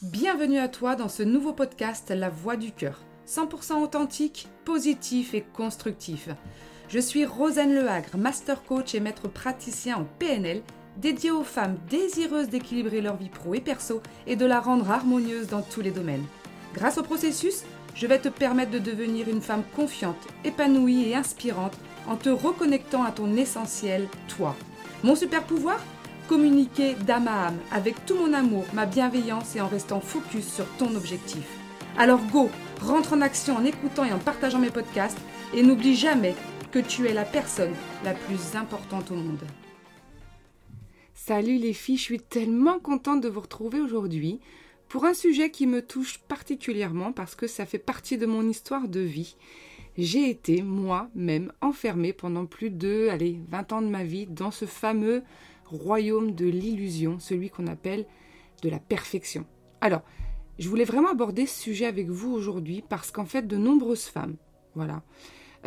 Bienvenue à toi dans ce nouveau podcast La Voix du Cœur. 100% authentique, positif et constructif. Je suis Rosanne Lehagre, master coach et maître praticien en PNL, dédié aux femmes désireuses d'équilibrer leur vie pro et perso et de la rendre harmonieuse dans tous les domaines. Grâce au processus, je vais te permettre de devenir une femme confiante, épanouie et inspirante en te reconnectant à ton essentiel, toi. Mon super pouvoir Communiquer d'âme à âme avec tout mon amour, ma bienveillance et en restant focus sur ton objectif. Alors go, rentre en action en écoutant et en partageant mes podcasts et n'oublie jamais que tu es la personne la plus importante au monde. Salut les filles, je suis tellement contente de vous retrouver aujourd'hui pour un sujet qui me touche particulièrement parce que ça fait partie de mon histoire de vie. J'ai été moi-même enfermée pendant plus de allez, 20 ans de ma vie dans ce fameux royaume de l'illusion, celui qu'on appelle de la perfection. Alors, je voulais vraiment aborder ce sujet avec vous aujourd'hui parce qu'en fait, de nombreuses femmes, voilà,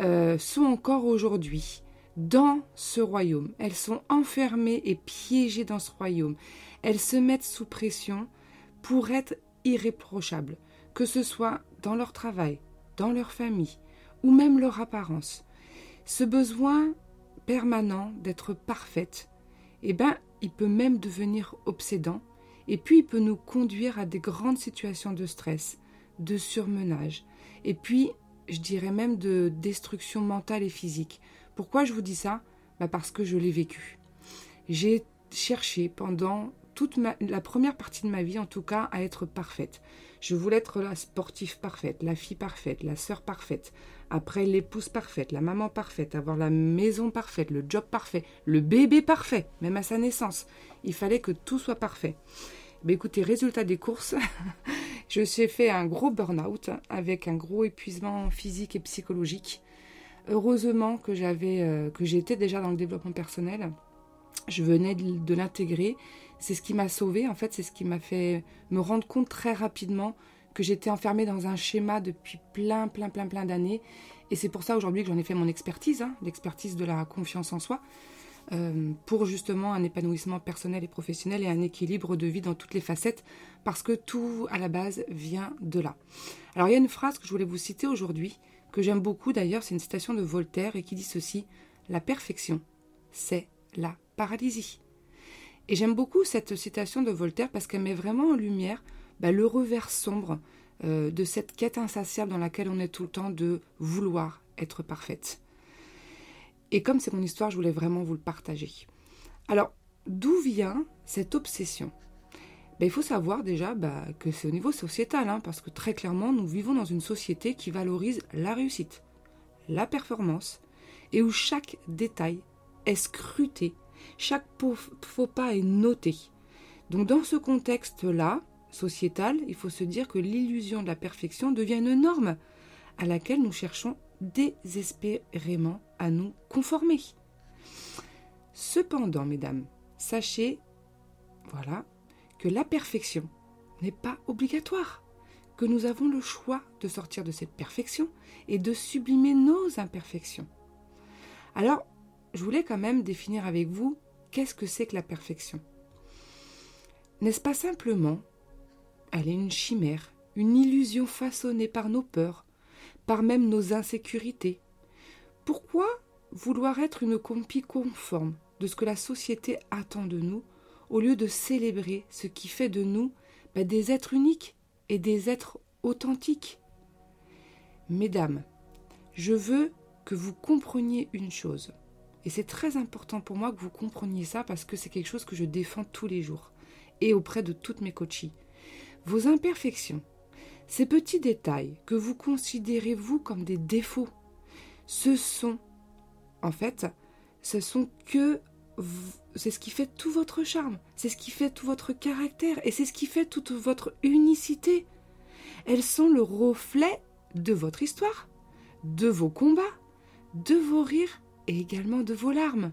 euh, sont encore aujourd'hui dans ce royaume. Elles sont enfermées et piégées dans ce royaume. Elles se mettent sous pression pour être irréprochables, que ce soit dans leur travail, dans leur famille ou même leur apparence. Ce besoin permanent d'être parfaite, eh ben, il peut même devenir obsédant, et puis il peut nous conduire à des grandes situations de stress, de surmenage, et puis je dirais même de destruction mentale et physique. Pourquoi je vous dis ça? Bah Parce que je l'ai vécu. J'ai cherché pendant toute la première partie de ma vie, en tout cas, à être parfaite. Je voulais être la sportive parfaite, la fille parfaite, la sœur parfaite, après l'épouse parfaite, la maman parfaite, avoir la maison parfaite, le job parfait, le bébé parfait, même à sa naissance. Il fallait que tout soit parfait. Mais écoutez, résultat des courses, je suis fait un gros burn-out avec un gros épuisement physique et psychologique. Heureusement que euh, que j'étais déjà dans le développement personnel. Je venais de, l'intégrer. C'est ce qui m'a sauvé. En fait, c'est ce qui m'a fait me rendre compte très rapidement que j'étais enfermée dans un schéma depuis plein, plein, plein, plein d'années. Et c'est pour ça aujourd'hui que j'en ai fait mon expertise, hein, l'expertise de la confiance en soi, euh, pour justement un épanouissement personnel et professionnel et un équilibre de vie dans toutes les facettes, parce que tout à la base vient de là. Alors il y a une phrase que je voulais vous citer aujourd'hui, que j'aime beaucoup d'ailleurs, c'est une citation de Voltaire et qui dit ceci, La perfection, c'est la paralysie. Et j'aime beaucoup cette citation de Voltaire parce qu'elle met vraiment en lumière bah, le revers sombre euh, de cette quête insatiable dans laquelle on est tout le temps de vouloir être parfaite. Et comme c'est mon histoire, je voulais vraiment vous le partager. Alors, d'où vient cette obsession? Ben, Il faut savoir déjà bah, que c'est au niveau sociétal, hein, parce que très clairement, nous vivons dans une société qui valorise la réussite, la performance, et où chaque détail est scruté, chaque faux pas est noté. Donc dans ce contexte-là, sociétale, il faut se dire que l'illusion de la perfection devient une norme à laquelle nous cherchons désespérément à nous conformer. Cependant, mesdames, sachez, voilà, que la perfection n'est pas obligatoire, que nous avons le choix de sortir de cette perfection et de sublimer nos imperfections. Alors, je voulais quand même définir avec vous qu'est-ce que c'est que la perfection. N'est-ce pas simplement elle est une chimère, une illusion façonnée par nos peurs, par même nos insécurités. Pourquoi vouloir être une copie conforme de ce que la société attend de nous, au lieu de célébrer ce qui fait de nous bah, des êtres uniques et des êtres authentiques? Mesdames, je veux que vous compreniez une chose. Et c'est très important pour moi que vous compreniez ça parce que c'est quelque chose que je défends tous les jours et auprès de toutes mes coaches. Vos imperfections, ces petits détails que vous considérez vous comme des défauts, ce sont, en fait, ce sont que c'est ce qui fait tout votre charme, c'est ce qui fait tout votre caractère et c'est ce qui fait toute votre unicité. Elles sont le reflet de votre histoire, de vos combats, de vos rires également de vos larmes.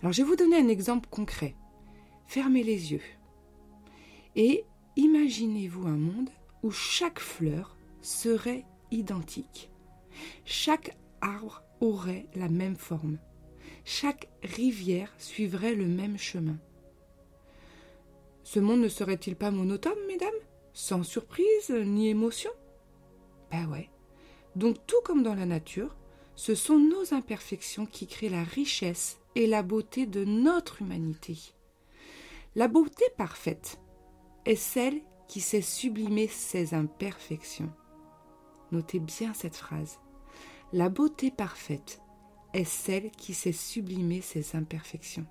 Alors je vais vous donner un exemple concret. Fermez les yeux et Imaginez-vous un monde où chaque fleur serait identique. Chaque arbre aurait la même forme. Chaque rivière suivrait le même chemin. Ce monde ne serait-il pas monotone, mesdames? Sans surprise ni émotion? Ben ouais. Donc tout comme dans la nature, ce sont nos imperfections qui créent la richesse et la beauté de notre humanité. La beauté parfaite est celle qui sait sublimer ses imperfections. Notez bien cette phrase. La beauté parfaite est celle qui sait sublimer ses imperfections.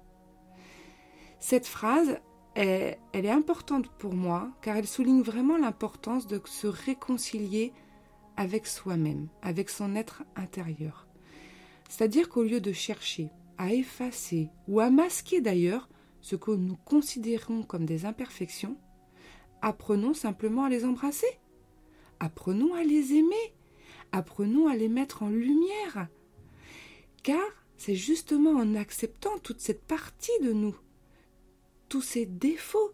Cette phrase, elle est importante pour moi car elle souligne vraiment l'importance de se réconcilier avec soi-même, avec son être intérieur. C'est-à-dire qu'au lieu de chercher à effacer ou à masquer d'ailleurs ce que nous considérons comme des imperfections, apprenons simplement à les embrasser. Apprenons à les aimer. Apprenons à les mettre en lumière. Car c'est justement en acceptant toute cette partie de nous, tous ces défauts,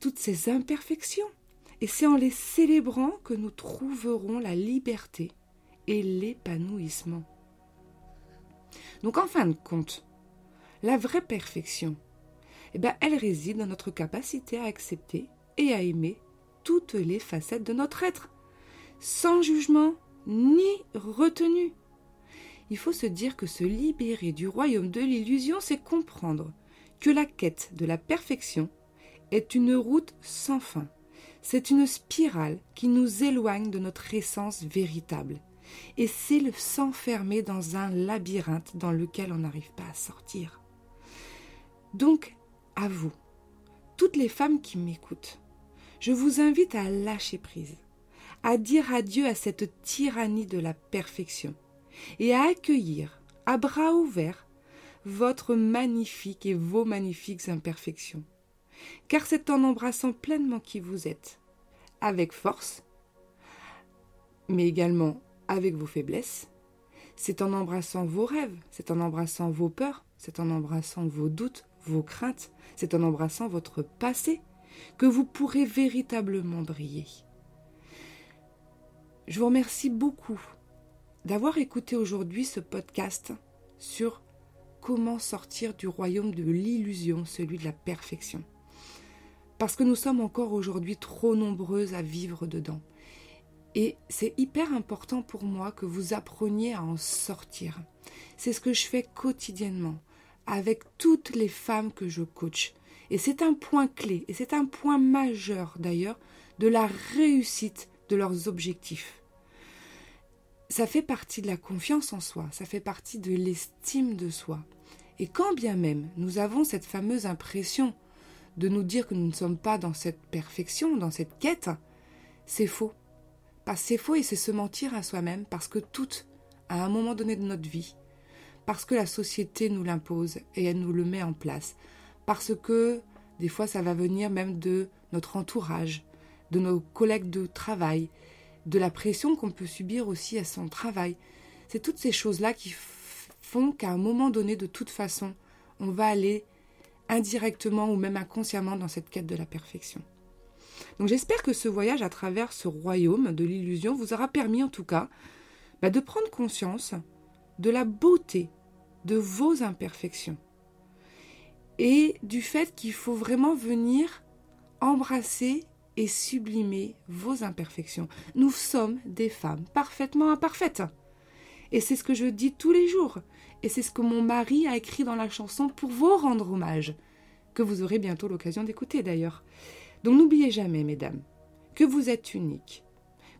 toutes ces imperfections, et c'est en les célébrant que nous trouverons la liberté et l'épanouissement. Donc en fin de compte, la vraie perfection, eh ben, elle réside dans notre capacité à accepter et à aimer toutes les facettes de notre être, sans jugement ni retenue. Il faut se dire que se libérer du royaume de l'illusion, c'est comprendre que la quête de la perfection est une route sans fin. C'est une spirale qui nous éloigne de notre essence véritable. Et c'est le s'enfermer dans un labyrinthe dans lequel on n'arrive pas à sortir. Donc, à vous, toutes les femmes qui m'écoutent, je vous invite à lâcher prise, à dire adieu à cette tyrannie de la perfection et à accueillir à bras ouverts votre magnifique et vos magnifiques imperfections. Car c'est en embrassant pleinement qui vous êtes, avec force, mais également avec vos faiblesses, c'est en embrassant vos rêves, c'est en embrassant vos peurs, c'est en embrassant vos doutes, vos craintes, c'est en embrassant votre passé que vous pourrez véritablement briller. Je vous remercie beaucoup d'avoir écouté aujourd'hui ce podcast sur comment sortir du royaume de l'illusion, celui de la perfection. Parce que nous sommes encore aujourd'hui trop nombreuses à vivre dedans. Et c'est hyper important pour moi que vous appreniez à en sortir. C'est ce que je fais quotidiennement avec toutes les femmes que je coach. Et c'est un point clé, et c'est un point majeur d'ailleurs, de la réussite de leurs objectifs. Ça fait partie de la confiance en soi, ça fait partie de l'estime de soi. Et quand bien même nous avons cette fameuse impression de nous dire que nous ne sommes pas dans cette perfection, dans cette quête, c'est faux. Parce c'est faux et c'est se mentir à soi-même parce que tout, à un moment donné de notre vie, parce que la société nous l'impose et elle nous le met en place, parce que des fois ça va venir même de notre entourage, de nos collègues de travail, de la pression qu'on peut subir aussi à son travail. C'est toutes ces choses-là qui font qu'à un moment donné, de toute façon, on va aller indirectement ou même inconsciemment dans cette quête de la perfection. Donc j'espère que ce voyage à travers ce royaume de l'illusion vous aura permis en tout cas bah, de prendre conscience de la beauté de vos imperfections et du fait qu'il faut vraiment venir embrasser et sublimer vos imperfections. Nous sommes des femmes parfaitement imparfaites. Et c'est ce que je dis tous les jours. Et c'est ce que mon mari a écrit dans la chanson pour vous rendre hommage, que vous aurez bientôt l'occasion d'écouter d'ailleurs. Donc n'oubliez jamais, mesdames, que vous êtes unique,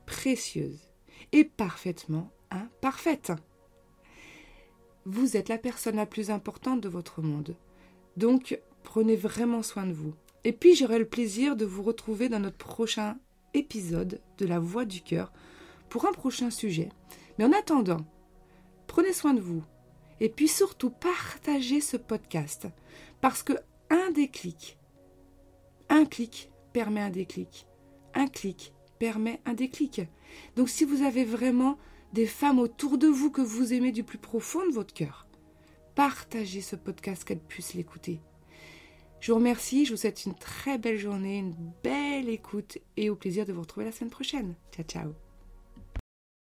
précieuse et parfaitement imparfaite. Vous êtes la personne la plus importante de votre monde. Donc prenez vraiment soin de vous. Et puis j'aurai le plaisir de vous retrouver dans notre prochain épisode de La Voix du Cœur pour un prochain sujet. Mais en attendant, prenez soin de vous. Et puis surtout, partagez ce podcast. Parce que un déclic, un clic permet un déclic. Un clic permet un déclic. Donc si vous avez vraiment des femmes autour de vous que vous aimez du plus profond de votre cœur, partagez ce podcast qu'elles puissent l'écouter. Je vous remercie, je vous souhaite une très belle journée, une belle écoute et au plaisir de vous retrouver la semaine prochaine. Ciao ciao